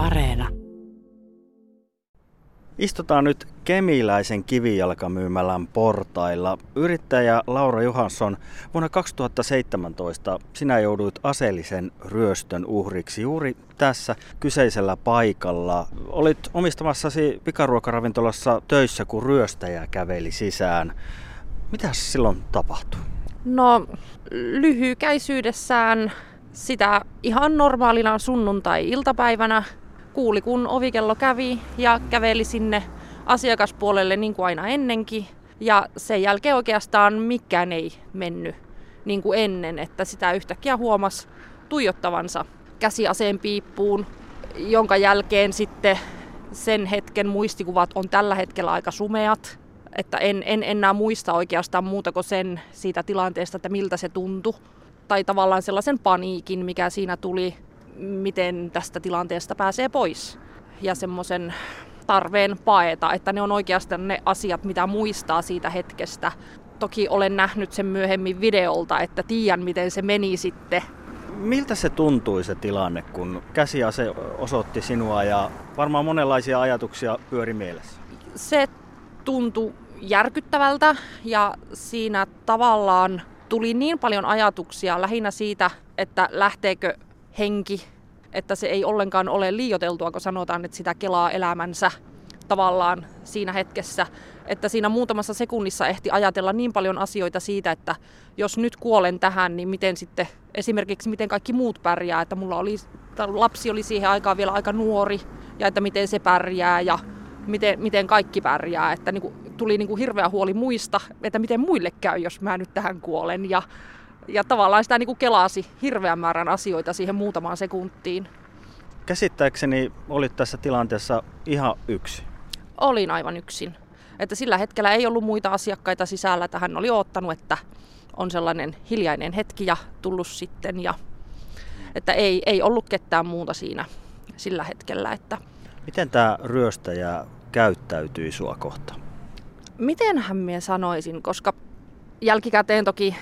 Areena. Istutaan nyt Kemiläisen kivijalkamyymälän portailla. Yrittäjä Laura Johansson, vuonna 2017 sinä jouduit aseellisen ryöstön uhriksi juuri tässä kyseisellä paikalla. Olit omistamassasi pikaruokaravintolassa töissä, kun ryöstäjä käveli sisään. Mitä silloin tapahtui? No lyhykäisyydessään sitä ihan normaalina sunnuntai-iltapäivänä kuuli, kun ovikello kävi ja käveli sinne asiakaspuolelle niin kuin aina ennenkin. Ja sen jälkeen oikeastaan mikään ei mennyt niin kuin ennen, että sitä yhtäkkiä huomasi tuijottavansa käsiaseen piippuun, jonka jälkeen sitten sen hetken muistikuvat on tällä hetkellä aika sumeat. Että en, en enää muista oikeastaan muuta kuin sen siitä tilanteesta, että miltä se tuntui. Tai tavallaan sellaisen paniikin, mikä siinä tuli miten tästä tilanteesta pääsee pois. Ja semmoisen tarveen paeta, että ne on oikeastaan ne asiat, mitä muistaa siitä hetkestä. Toki olen nähnyt sen myöhemmin videolta, että tiedän miten se meni sitten. Miltä se tuntui se tilanne, kun käsiase osoitti sinua ja varmaan monenlaisia ajatuksia pyöri mielessä? Se tuntui järkyttävältä ja siinä tavallaan tuli niin paljon ajatuksia lähinnä siitä, että lähteekö henki, että se ei ollenkaan ole liioteltua, kun sanotaan, että sitä kelaa elämänsä tavallaan siinä hetkessä, että siinä muutamassa sekunnissa ehti ajatella niin paljon asioita siitä, että jos nyt kuolen tähän, niin miten sitten esimerkiksi miten kaikki muut pärjää, että mulla oli, lapsi oli siihen aikaan vielä aika nuori ja että miten se pärjää ja miten, miten kaikki pärjää, että niin kuin, tuli niin kuin hirveä huoli muista, että miten muille käy, jos mä nyt tähän kuolen ja ja tavallaan sitä niin kuin kelasi hirveän määrän asioita siihen muutamaan sekuntiin. Käsittääkseni olit tässä tilanteessa ihan yksi. Olin aivan yksin. Että sillä hetkellä ei ollut muita asiakkaita sisällä, että hän oli odottanut, että on sellainen hiljainen hetki ja tullut sitten. Ja, että ei, ei ollut ketään muuta siinä sillä hetkellä. Että... Miten tämä ryöstäjä käyttäytyi sua kohta? Mitenhän minä sanoisin, koska jälkikäteen toki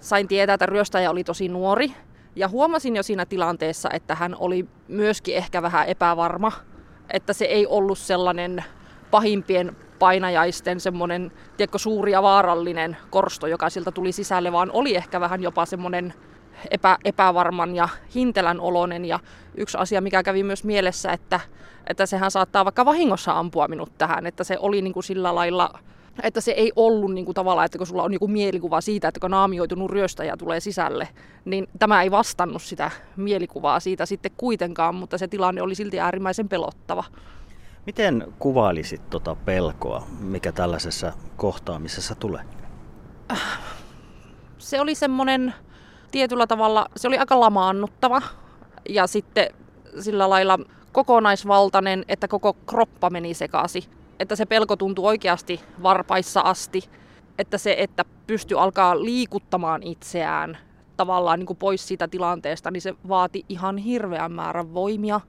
sain tietää, että ryöstäjä oli tosi nuori. Ja huomasin jo siinä tilanteessa, että hän oli myöskin ehkä vähän epävarma. Että se ei ollut sellainen pahimpien painajaisten semmoinen, tiedätkö, suuri ja vaarallinen korsto, joka siltä tuli sisälle, vaan oli ehkä vähän jopa semmoinen epä, epävarman ja hintelän oloinen. Ja yksi asia, mikä kävi myös mielessä, että, että sehän saattaa vaikka vahingossa ampua minut tähän, että se oli niin kuin sillä lailla että se ei ollut niin kuin tavallaan, että kun sulla on niin mielikuva siitä, että kun naamioitunut ryöstäjä tulee sisälle, niin tämä ei vastannut sitä mielikuvaa siitä sitten kuitenkaan, mutta se tilanne oli silti äärimmäisen pelottava. Miten kuvailisit tuota pelkoa, mikä tällaisessa kohtaamisessa tulee? Se oli semmoinen tietyllä tavalla, se oli aika lamaannuttava ja sitten sillä lailla kokonaisvaltainen, että koko kroppa meni sekaisin että se pelko tuntuu oikeasti varpaissa asti, että se, että pystyy alkaa liikuttamaan itseään tavallaan niin kuin pois siitä tilanteesta, niin se vaati ihan hirveän määrän voimia,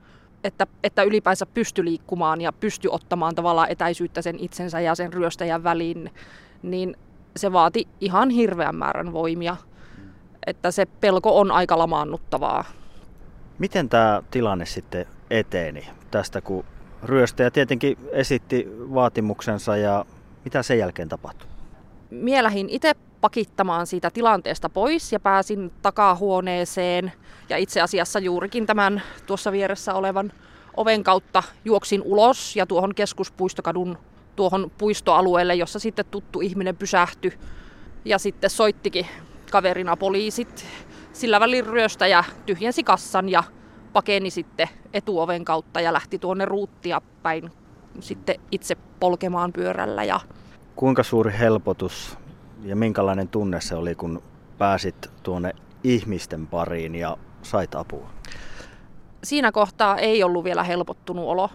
että, että ylipäänsä pysty liikkumaan ja pysty ottamaan tavallaan etäisyyttä sen itsensä ja sen ryöstäjän väliin, niin se vaati ihan hirveän määrän voimia. Että se pelko on aika lamaannuttavaa. Miten tämä tilanne sitten eteni tästä, kun ryöstäjä tietenkin esitti vaatimuksensa ja mitä sen jälkeen tapahtui? Mielähin itse pakittamaan siitä tilanteesta pois ja pääsin takahuoneeseen ja itse asiassa juurikin tämän tuossa vieressä olevan oven kautta juoksin ulos ja tuohon keskuspuistokadun tuohon puistoalueelle, jossa sitten tuttu ihminen pysähtyi ja sitten soittikin kaverina poliisit. Sillä välin ryöstäjä tyhjensi kassan ja pakeni sitten etuoven kautta ja lähti tuonne ruuttia päin sitten itse polkemaan pyörällä. Ja... Kuinka suuri helpotus ja minkälainen tunne se oli, kun pääsit tuonne ihmisten pariin ja sait apua? Siinä kohtaa ei ollut vielä helpottunut olo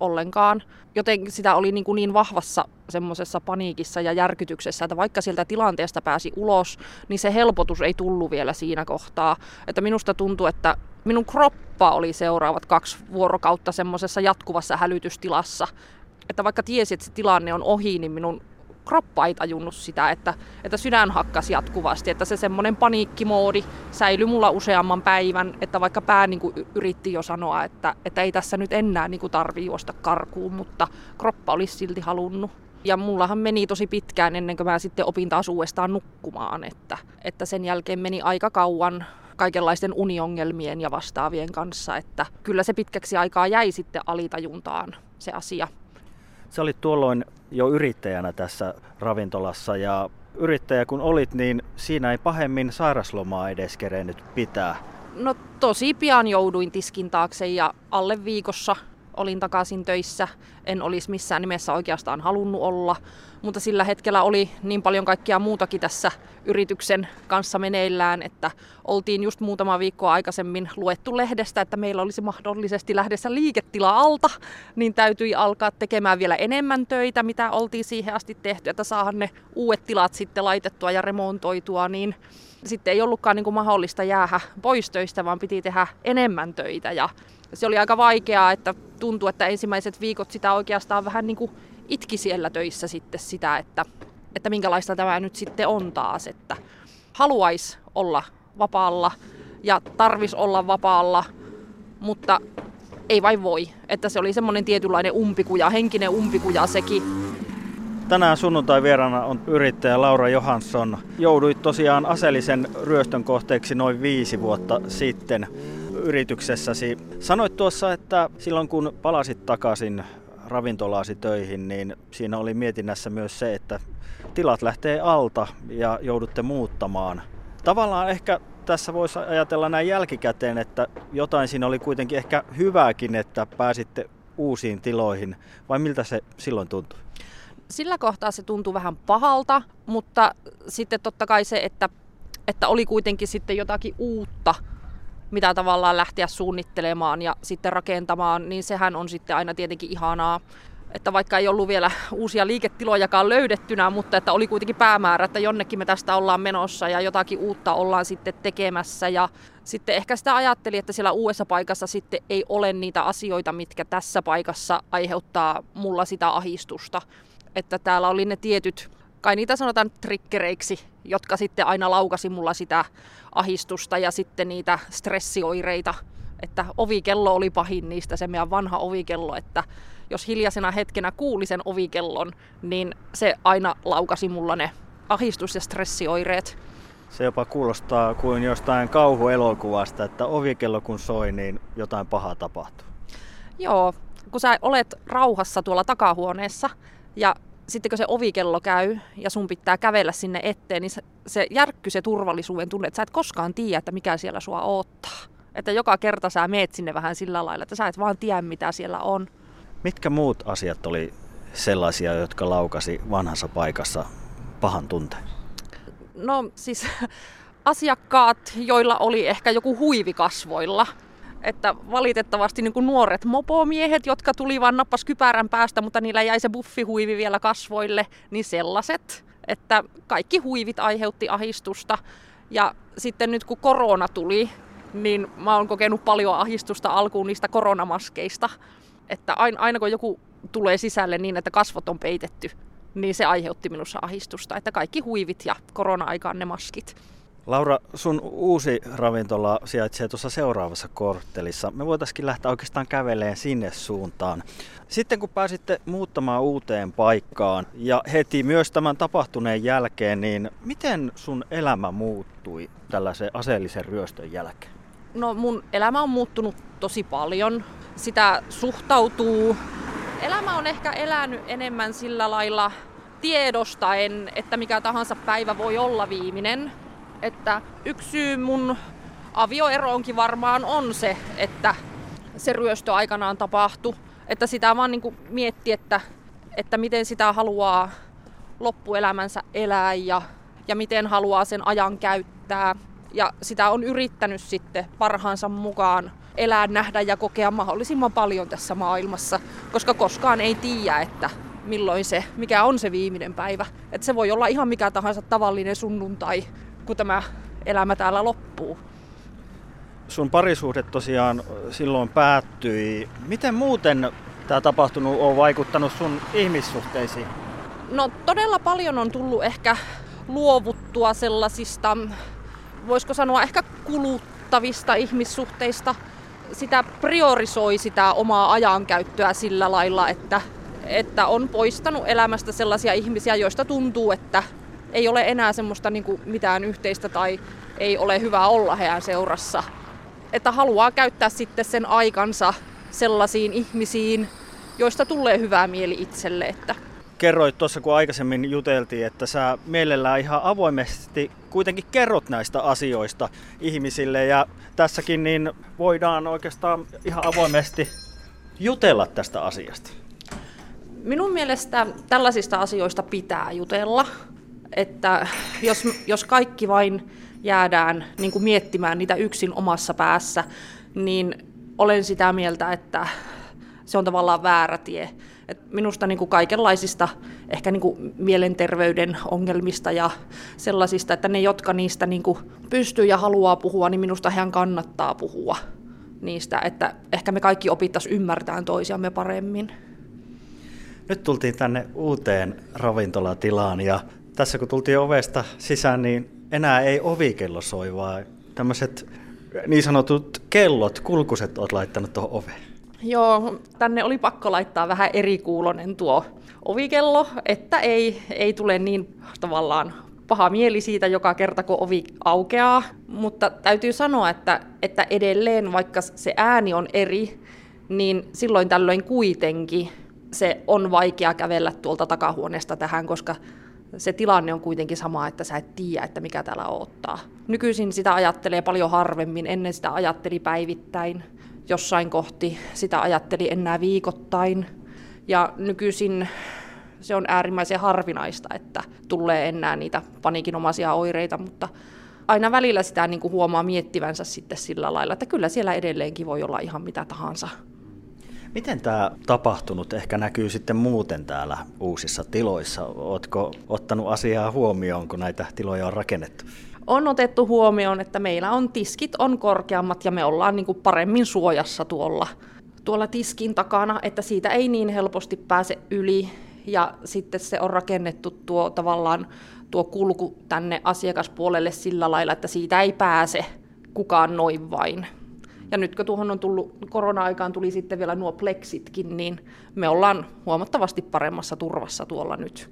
ollenkaan. Joten sitä oli niin, kuin niin vahvassa semmoisessa paniikissa ja järkytyksessä, että vaikka sieltä tilanteesta pääsi ulos, niin se helpotus ei tullut vielä siinä kohtaa. Että minusta tuntuu, että minun kroppa oli seuraavat kaksi vuorokautta semmoisessa jatkuvassa hälytystilassa. Että vaikka tiesi, että se tilanne on ohi, niin minun kroppa ei tajunnut sitä, että, että sydän hakkas jatkuvasti, että se semmoinen paniikkimoodi säilyi mulla useamman päivän, että vaikka pää niin kuin yritti jo sanoa, että, että ei tässä nyt enää niin kuin tarvii juosta karkuun, mutta kroppa olisi silti halunnut. Ja mullahan meni tosi pitkään ennen kuin mä sitten opin taas uudestaan nukkumaan, että, että sen jälkeen meni aika kauan kaikenlaisten uniongelmien ja vastaavien kanssa, että kyllä se pitkäksi aikaa jäi sitten alitajuntaan se asia. Se oli tuolloin jo yrittäjänä tässä ravintolassa ja yrittäjä kun olit, niin siinä ei pahemmin sairaslomaa edes kerennyt pitää. No tosi pian jouduin tiskin taakse ja alle viikossa olin takaisin töissä. En olisi missään nimessä oikeastaan halunnut olla, mutta sillä hetkellä oli niin paljon kaikkea muutakin tässä yrityksen kanssa meneillään, että oltiin just muutama viikko aikaisemmin luettu lehdestä, että meillä olisi mahdollisesti lähdessä liiketila alta, niin täytyi alkaa tekemään vielä enemmän töitä, mitä oltiin siihen asti tehty, että saahan ne uudet tilat sitten laitettua ja remontoitua, niin sitten ei ollutkaan niin kuin mahdollista jäädä pois töistä, vaan piti tehdä enemmän töitä ja se oli aika vaikeaa, että tuntui, että ensimmäiset viikot sitä oikeastaan vähän niin kuin itki siellä töissä sitten sitä, että, että minkälaista tämä nyt sitten on taas, että haluaisi olla vapaalla ja tarvis olla vapaalla, mutta ei vain voi. Että se oli semmoinen tietynlainen umpikuja, henkinen umpikuja sekin. Tänään sunnuntai vieraana on yrittäjä Laura Johansson. Jouduit tosiaan aseellisen ryöstön kohteeksi noin viisi vuotta sitten yrityksessäsi. Sanoit tuossa, että silloin kun palasit takaisin ravintolaasi töihin, niin siinä oli mietinnässä myös se, että tilat lähtee alta ja joudutte muuttamaan. Tavallaan ehkä tässä voisi ajatella näin jälkikäteen, että jotain siinä oli kuitenkin ehkä hyvääkin, että pääsitte uusiin tiloihin, vai miltä se silloin tuntui? Sillä kohtaa se tuntui vähän pahalta, mutta sitten totta kai se, että, että oli kuitenkin sitten jotakin uutta, mitä tavallaan lähteä suunnittelemaan ja sitten rakentamaan, niin sehän on sitten aina tietenkin ihanaa. Että vaikka ei ollut vielä uusia liiketilojakaan löydettynä, mutta että oli kuitenkin päämäärä, että jonnekin me tästä ollaan menossa ja jotakin uutta ollaan sitten tekemässä. Ja sitten ehkä sitä ajatteli, että siellä uudessa paikassa sitten ei ole niitä asioita, mitkä tässä paikassa aiheuttaa mulla sitä ahistusta. Että täällä oli ne tietyt kai niitä sanotaan trikkereiksi, jotka sitten aina laukasi mulla sitä ahistusta ja sitten niitä stressioireita. Että ovikello oli pahin niistä, se meidän vanha ovikello, että jos hiljaisena hetkenä kuuli sen ovikellon, niin se aina laukasi mulla ne ahistus- ja stressioireet. Se jopa kuulostaa kuin jostain kauhuelokuvasta, että ovikello kun soi, niin jotain pahaa tapahtuu. Joo, kun sä olet rauhassa tuolla takahuoneessa ja sitten kun se ovikello käy ja sun pitää kävellä sinne eteen, niin se, järkky se turvallisuuden tunne, että sä et koskaan tiedä, että mikä siellä sua odottaa. Että joka kerta sä meet sinne vähän sillä lailla, että sä et vaan tiedä, mitä siellä on. Mitkä muut asiat oli sellaisia, jotka laukasi vanhassa paikassa pahan tunteen? No siis asiakkaat, joilla oli ehkä joku huivi kasvoilla, että valitettavasti niin kuin nuoret mopomiehet, jotka tuli vaan nappas kypärän päästä, mutta niillä jäi se buffihuivi vielä kasvoille, niin sellaiset, että kaikki huivit aiheutti ahistusta. Ja sitten nyt kun korona tuli, niin mä oon kokenut paljon ahistusta alkuun niistä koronamaskeista. Että aina kun joku tulee sisälle niin, että kasvot on peitetty, niin se aiheutti minussa ahistusta. Että kaikki huivit ja korona-aikaan ne maskit. Laura, sun uusi ravintola sijaitsee tuossa seuraavassa korttelissa. Me voitaisiin lähteä oikeastaan käveleen sinne suuntaan. Sitten kun pääsitte muuttamaan uuteen paikkaan ja heti myös tämän tapahtuneen jälkeen, niin miten sun elämä muuttui tällaisen aseellisen ryöstön jälkeen? No mun elämä on muuttunut tosi paljon. Sitä suhtautuu. Elämä on ehkä elänyt enemmän sillä lailla tiedostaen, että mikä tahansa päivä voi olla viimeinen että yksi syy mun avioeroonkin varmaan on se, että se ryöstö aikanaan tapahtui. Että sitä vaan niin mietti, että, että miten sitä haluaa loppuelämänsä elää ja, ja miten haluaa sen ajan käyttää. Ja sitä on yrittänyt sitten parhaansa mukaan elää, nähdä ja kokea mahdollisimman paljon tässä maailmassa, koska koskaan ei tiedä, että milloin se, mikä on se viimeinen päivä. Että se voi olla ihan mikä tahansa tavallinen sunnuntai kun tämä elämä täällä loppuu. Sun parisuhde tosiaan silloin päättyi. Miten muuten tämä tapahtunut on vaikuttanut sun ihmissuhteisiin? No todella paljon on tullut ehkä luovuttua sellaisista, voisiko sanoa ehkä kuluttavista ihmissuhteista. Sitä priorisoi sitä omaa ajankäyttöä sillä lailla, että, että on poistanut elämästä sellaisia ihmisiä, joista tuntuu, että ei ole enää semmoista niin kuin mitään yhteistä tai ei ole hyvä olla heidän seurassa. Että haluaa käyttää sitten sen aikansa sellaisiin ihmisiin, joista tulee hyvää mieli itselle. Että kerroit tuossa, kun aikaisemmin juteltiin, että sä mielellään ihan avoimesti kuitenkin kerrot näistä asioista ihmisille ja tässäkin niin voidaan oikeastaan ihan avoimesti jutella tästä asiasta. Minun mielestä tällaisista asioista pitää jutella, että jos, jos kaikki vain jäädään niin kuin miettimään niitä yksin omassa päässä, niin olen sitä mieltä, että se on tavallaan väärä tie. Et minusta niin kuin kaikenlaisista ehkä niin kuin mielenterveyden ongelmista ja sellaisista, että ne, jotka niistä niin kuin pystyy ja haluaa puhua, niin minusta hän kannattaa puhua niistä, että ehkä me kaikki opittaisiin ymmärtämään toisiamme paremmin. Nyt tultiin tänne uuteen ravintolatilaan ja tässä kun tultiin ovesta sisään, niin enää ei ovikello soi, vaan tämmöiset niin sanotut kellot, kulkuset olet laittanut tuohon oveen. Joo, tänne oli pakko laittaa vähän eri kuulonen tuo ovikello, että ei, ei tule niin tavallaan paha mieli siitä joka kerta, kun ovi aukeaa. Mutta täytyy sanoa, että, että edelleen, vaikka se ääni on eri, niin silloin tällöin kuitenkin se on vaikea kävellä tuolta takahuoneesta tähän, koska se tilanne on kuitenkin sama, että sä et tiedä, että mikä täällä odottaa. Nykyisin sitä ajattelee paljon harvemmin, ennen sitä ajatteli päivittäin jossain kohti sitä ajatteli enää viikoittain. Ja nykyisin se on äärimmäisen harvinaista, että tulee enää niitä paniikinomaisia oireita, mutta aina välillä sitä niin kuin huomaa miettivänsä sitten sillä lailla, että kyllä siellä edelleenkin voi olla ihan mitä tahansa. Miten tämä tapahtunut ehkä näkyy sitten muuten täällä uusissa tiloissa? Oletko ottanut asiaa huomioon, kun näitä tiloja on rakennettu? on otettu huomioon, että meillä on tiskit on korkeammat ja me ollaan niin paremmin suojassa tuolla, tuolla tiskin takana, että siitä ei niin helposti pääse yli. Ja sitten se on rakennettu tuo tavallaan tuo kulku tänne asiakaspuolelle sillä lailla, että siitä ei pääse kukaan noin vain. Ja nyt kun tuohon on tullut, korona-aikaan tuli sitten vielä nuo plexitkin, niin me ollaan huomattavasti paremmassa turvassa tuolla nyt.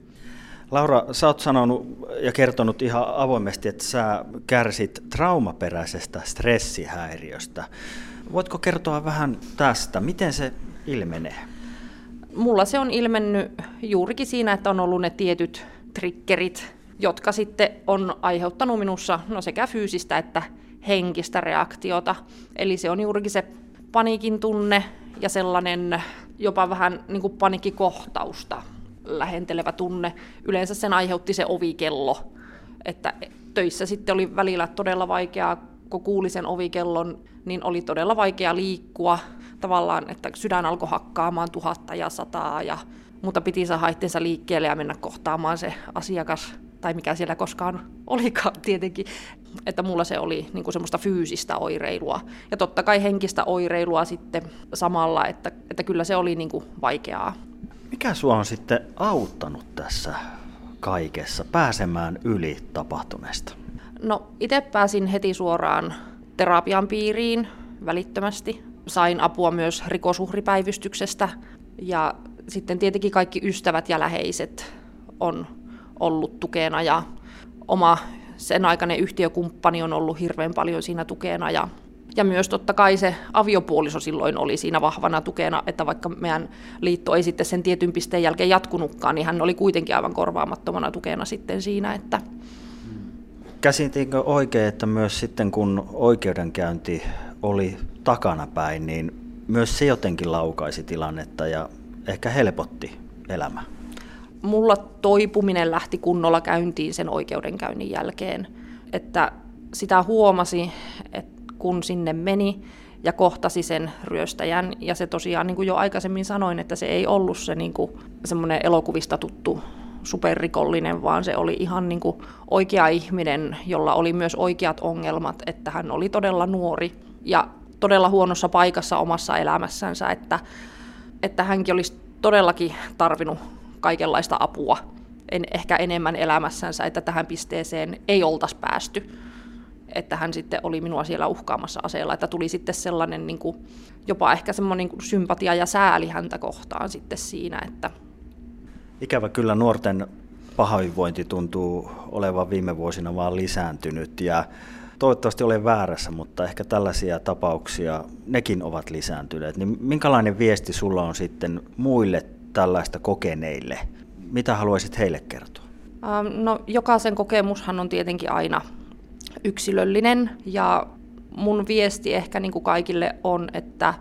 Laura, sä oot sanonut ja kertonut ihan avoimesti, että sä kärsit traumaperäisestä stressihäiriöstä. Voitko kertoa vähän tästä? Miten se ilmenee? Mulla se on ilmennyt juurikin siinä, että on ollut ne tietyt triggerit, jotka sitten on aiheuttanut minussa no sekä fyysistä että henkistä reaktiota. Eli se on juurikin se paniikin tunne ja sellainen jopa vähän niin kuin paniikkikohtausta lähentelevä tunne. Yleensä sen aiheutti se ovikello, että töissä sitten oli välillä todella vaikeaa, kun kuuli sen ovikellon, niin oli todella vaikea liikkua. Tavallaan, että sydän alkoi hakkaamaan tuhatta ja sataa, ja, mutta piti saada itsensä liikkeelle ja mennä kohtaamaan se asiakas, tai mikä siellä koskaan olikaan tietenkin, että mulla se oli niin kuin semmoista fyysistä oireilua. Ja totta kai henkistä oireilua sitten samalla, että, että kyllä se oli niin kuin vaikeaa. Mikä sua on sitten auttanut tässä kaikessa pääsemään yli tapahtuneesta? No itse pääsin heti suoraan terapian piiriin välittömästi. Sain apua myös rikosuhripäivystyksestä ja sitten tietenkin kaikki ystävät ja läheiset on ollut tukena ja oma sen aikainen yhtiökumppani on ollut hirveän paljon siinä tukena ja ja myös totta kai se aviopuoliso silloin oli siinä vahvana tukena, että vaikka meidän liitto ei sitten sen tietyn pisteen jälkeen jatkunutkaan, niin hän oli kuitenkin aivan korvaamattomana tukena sitten siinä, että Käsitinkö oikein, että myös sitten kun oikeudenkäynti oli takanapäin, niin myös se jotenkin laukaisi tilannetta ja ehkä helpotti elämää? Mulla toipuminen lähti kunnolla käyntiin sen oikeudenkäynnin jälkeen, että sitä huomasi, että kun sinne meni ja kohtasi sen ryöstäjän. Ja se tosiaan, niin kuin jo aikaisemmin sanoin, että se ei ollut se niin kuin, semmoinen elokuvista tuttu superrikollinen, vaan se oli ihan niin kuin oikea ihminen, jolla oli myös oikeat ongelmat, että hän oli todella nuori ja todella huonossa paikassa omassa elämässänsä, että, että hänkin olisi todellakin tarvinnut kaikenlaista apua en, ehkä enemmän elämässänsä, että tähän pisteeseen ei oltaisi päästy. Että hän sitten oli minua siellä uhkaamassa aseella, että tuli sitten sellainen niin kuin, jopa ehkä semmoinen niin sympatia ja sääli häntä kohtaan sitten siinä, että Ikävä kyllä nuorten pahoinvointi tuntuu olevan viime vuosina vaan lisääntynyt ja toivottavasti olen väärässä, mutta ehkä tällaisia tapauksia, nekin ovat lisääntyneet. Niin minkälainen viesti sulla on sitten muille tällaista kokeneille? Mitä haluaisit heille kertoa? Ähm, no, jokaisen kokemushan on tietenkin aina yksilöllinen ja mun viesti ehkä niin kuin kaikille on, että,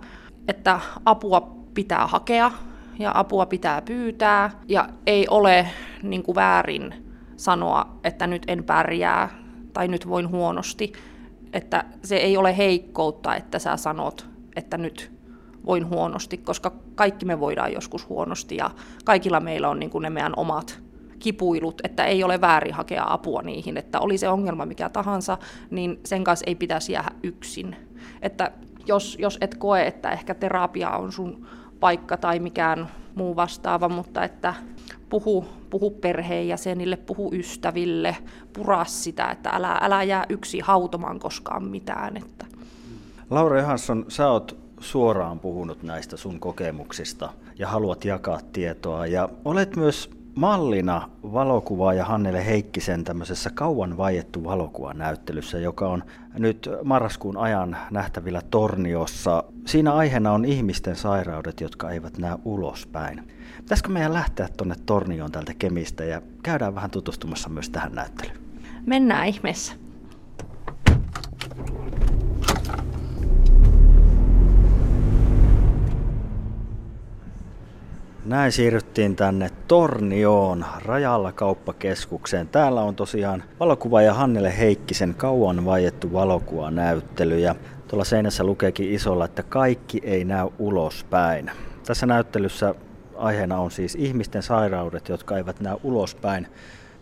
että apua pitää hakea ja apua pitää pyytää ja ei ole niin kuin väärin sanoa, että nyt en pärjää tai nyt voin huonosti. Että se ei ole heikkoutta, että sä sanot, että nyt voin huonosti, koska kaikki me voidaan joskus huonosti ja kaikilla meillä on niin kuin ne meidän omat kipuilut, että ei ole väärin hakea apua niihin, että oli se ongelma mikä tahansa, niin sen kanssa ei pitäisi jäädä yksin. Että jos, jos et koe, että ehkä terapia on sun paikka tai mikään muu vastaava, mutta että puhu, puhu perheenjäsenille, puhu ystäville, pura sitä, että älä, älä jää yksi hautomaan koskaan mitään. Että. Laura Johansson, sä oot suoraan puhunut näistä sun kokemuksista ja haluat jakaa tietoa ja olet myös mallina valokuvaaja Hannele Heikkisen tämmöisessä kauan vaiettu valokuvanäyttelyssä, joka on nyt marraskuun ajan nähtävillä Torniossa. Siinä aiheena on ihmisten sairaudet, jotka eivät näe ulospäin. Pitäisikö meidän lähteä tuonne Tornioon täältä Kemistä ja käydään vähän tutustumassa myös tähän näyttelyyn? Mennään ihmeessä. Näin siirryttiin tänne Tornioon rajalla kauppakeskukseen. Täällä on tosiaan valokuvaaja Hannele Heikkisen kauan vaiettu valokuvanäyttely ja tuolla seinässä lukeekin isolla, että kaikki ei näy ulospäin. Tässä näyttelyssä aiheena on siis ihmisten sairaudet, jotka eivät näy ulospäin.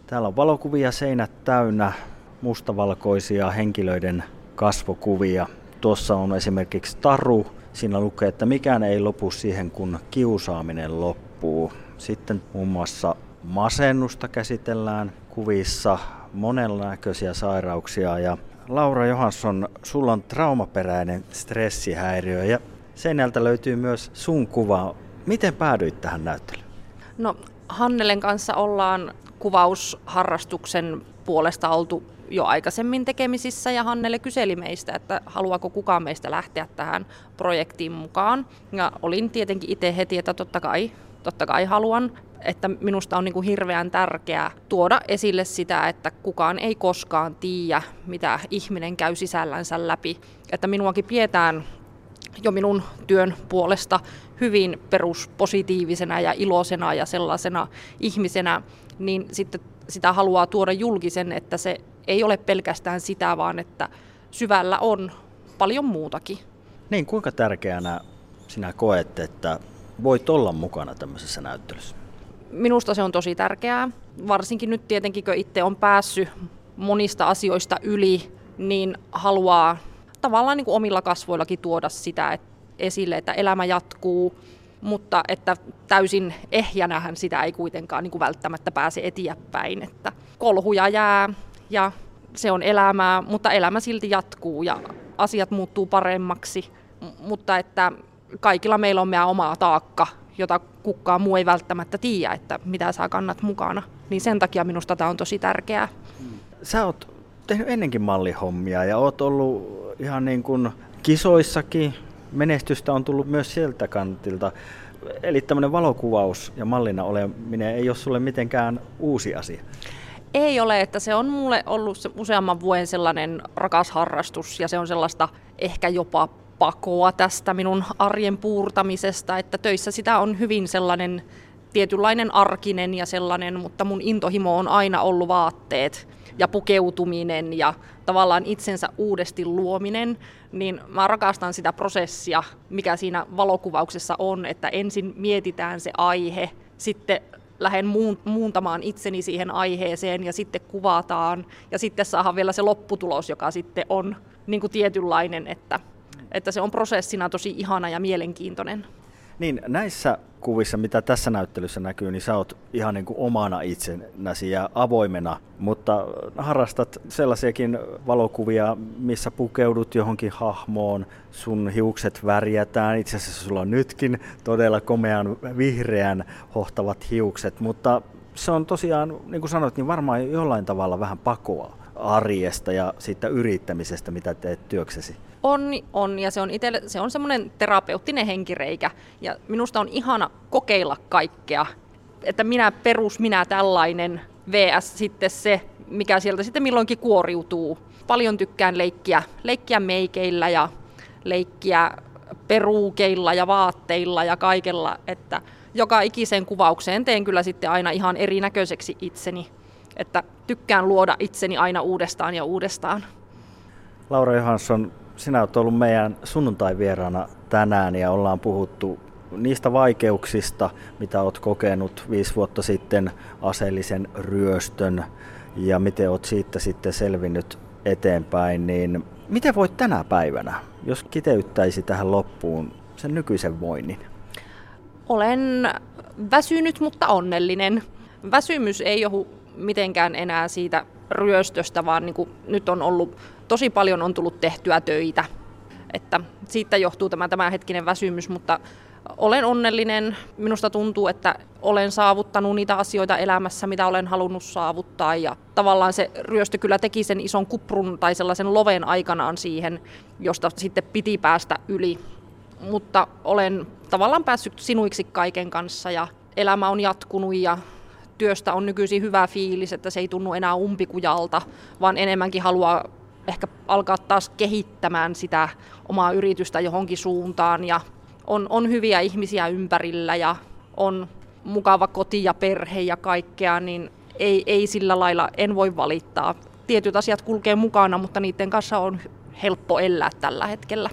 Täällä on valokuvia seinät täynnä, mustavalkoisia henkilöiden kasvokuvia. Tuossa on esimerkiksi taru, Siinä lukee, että mikään ei lopu siihen, kun kiusaaminen loppuu. Sitten muun muassa masennusta käsitellään kuvissa, monenlaisia sairauksia ja Laura Johansson, sulla on traumaperäinen stressihäiriö ja seinältä löytyy myös sun kuva. Miten päädyit tähän näyttelyyn? No Hannelen kanssa ollaan kuvausharrastuksen puolesta oltu jo aikaisemmin tekemisissä ja Hannele kyseli meistä, että haluaako kukaan meistä lähteä tähän projektiin mukaan. Ja olin tietenkin itse heti, että totta kai, totta kai haluan, että minusta on niin kuin hirveän tärkeää tuoda esille sitä, että kukaan ei koskaan tiedä, mitä ihminen käy sisällänsä läpi. Että minuakin pidetään jo minun työn puolesta hyvin peruspositiivisena ja iloisena ja sellaisena ihmisenä, niin sitten sitä haluaa tuoda julkisen, että se ei ole pelkästään sitä, vaan että syvällä on paljon muutakin. Niin, kuinka tärkeänä sinä koet, että voit olla mukana tämmöisessä näyttelyssä? Minusta se on tosi tärkeää. Varsinkin nyt tietenkin, kun itse on päässyt monista asioista yli, niin haluaa tavallaan niin kuin omilla kasvoillakin tuoda sitä että esille, että elämä jatkuu, mutta että täysin ehjänähän sitä ei kuitenkaan niin kuin välttämättä pääse eteenpäin. Että kolhuja jää ja se on elämää, mutta elämä silti jatkuu ja asiat muuttuu paremmaksi, mutta että kaikilla meillä on meidän omaa taakka, jota kukaan muu ei välttämättä tiedä, että mitä sä kannat mukana. Niin sen takia minusta tämä on tosi tärkeää. Sä oot tehnyt ennenkin mallihommia ja oot ollut ihan niin kuin kisoissakin. Menestystä on tullut myös sieltä kantilta. Eli tämmöinen valokuvaus ja mallina oleminen ei ole sulle mitenkään uusi asia. Ei ole, että se on mulle ollut se useamman vuoden sellainen rakas harrastus ja se on sellaista ehkä jopa pakoa tästä minun arjen puurtamisesta, että töissä sitä on hyvin sellainen tietynlainen arkinen ja sellainen, mutta mun intohimo on aina ollut vaatteet ja pukeutuminen ja tavallaan itsensä uudesti luominen, niin mä rakastan sitä prosessia, mikä siinä valokuvauksessa on, että ensin mietitään se aihe, sitten lähden muuntamaan itseni siihen aiheeseen ja sitten kuvataan ja sitten saadaan vielä se lopputulos, joka sitten on niin kuin tietynlainen, että, että se on prosessina tosi ihana ja mielenkiintoinen. Niin näissä kuvissa, mitä tässä näyttelyssä näkyy, niin sä oot ihan niin kuin omana itsenäsi ja avoimena, mutta harrastat sellaisiakin valokuvia, missä pukeudut johonkin hahmoon, sun hiukset värjätään, itse asiassa sulla on nytkin todella komean vihreän hohtavat hiukset, mutta se on tosiaan, niin kuin sanoit, niin varmaan jollain tavalla vähän pakoa arjesta ja siitä yrittämisestä, mitä teet työksesi. On, on ja se on, itelle, se on semmoinen terapeuttinen henkireikä ja minusta on ihana kokeilla kaikkea. Että minä perus, minä tällainen, vs. sitten se, mikä sieltä sitten milloinkin kuoriutuu. Paljon tykkään leikkiä, leikkiä meikeillä ja leikkiä peruukeilla ja vaatteilla ja kaikella, että joka ikiseen kuvaukseen teen kyllä sitten aina ihan erinäköiseksi itseni. Että tykkään luoda itseni aina uudestaan ja uudestaan. Laura Johansson, sinä olet ollut meidän sunnuntai-vieraana tänään ja ollaan puhuttu niistä vaikeuksista, mitä olet kokenut viisi vuotta sitten aseellisen ryöstön ja miten olet siitä sitten selvinnyt eteenpäin, niin miten voit tänä päivänä, jos kiteyttäisi tähän loppuun sen nykyisen voinnin? Olen väsynyt, mutta onnellinen. Väsymys ei johdu mitenkään enää siitä ryöstöstä, vaan niin kuin nyt on ollut, tosi paljon on tullut tehtyä töitä. Että siitä johtuu tämä tämänhetkinen väsymys, mutta olen onnellinen. Minusta tuntuu, että olen saavuttanut niitä asioita elämässä, mitä olen halunnut saavuttaa. Ja tavallaan se ryöstö kyllä teki sen ison kuprun tai sellaisen loven aikanaan siihen, josta sitten piti päästä yli. Mutta olen tavallaan päässyt sinuiksi kaiken kanssa ja elämä on jatkunut ja työstä on nykyisin hyvä fiilis, että se ei tunnu enää umpikujalta, vaan enemmänkin haluaa ehkä alkaa taas kehittämään sitä omaa yritystä johonkin suuntaan ja on, on hyviä ihmisiä ympärillä ja on mukava koti ja perhe ja kaikkea, niin ei, ei sillä lailla, en voi valittaa. Tietyt asiat kulkee mukana, mutta niiden kanssa on helppo elää tällä hetkellä.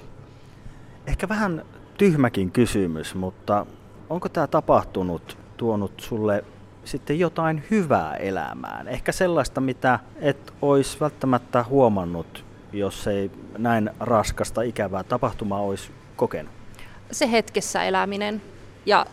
Ehkä vähän tyhmäkin kysymys, mutta onko tämä tapahtunut tuonut sulle sitten jotain hyvää elämään. Ehkä sellaista, mitä et olisi välttämättä huomannut, jos ei näin raskasta, ikävää tapahtumaa olisi kokenut. Se hetkessä eläminen ja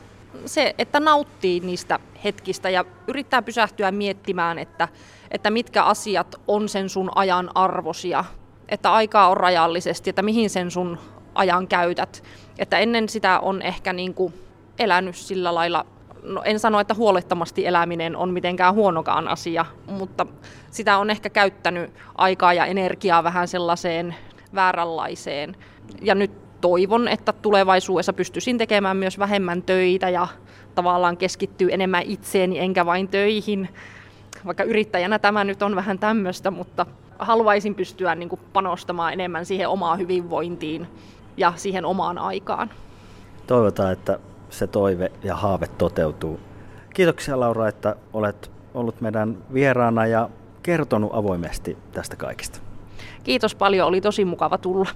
se, että nauttii niistä hetkistä ja yrittää pysähtyä miettimään, että, että mitkä asiat on sen sun ajan arvosia, että aikaa on rajallisesti, että mihin sen sun ajan käytät. Että ennen sitä on ehkä niin kuin elänyt sillä lailla no en sano, että huolettomasti eläminen on mitenkään huonokaan asia, mutta sitä on ehkä käyttänyt aikaa ja energiaa vähän sellaiseen vääränlaiseen. Ja nyt toivon, että tulevaisuudessa pystyisin tekemään myös vähemmän töitä ja tavallaan keskittyy enemmän itseeni enkä vain töihin. Vaikka yrittäjänä tämä nyt on vähän tämmöistä, mutta haluaisin pystyä niin kuin panostamaan enemmän siihen omaan hyvinvointiin ja siihen omaan aikaan. Toivotaan, että se toive ja haave toteutuu. Kiitoksia Laura, että olet ollut meidän vieraana ja kertonut avoimesti tästä kaikesta. Kiitos paljon, oli tosi mukava tulla.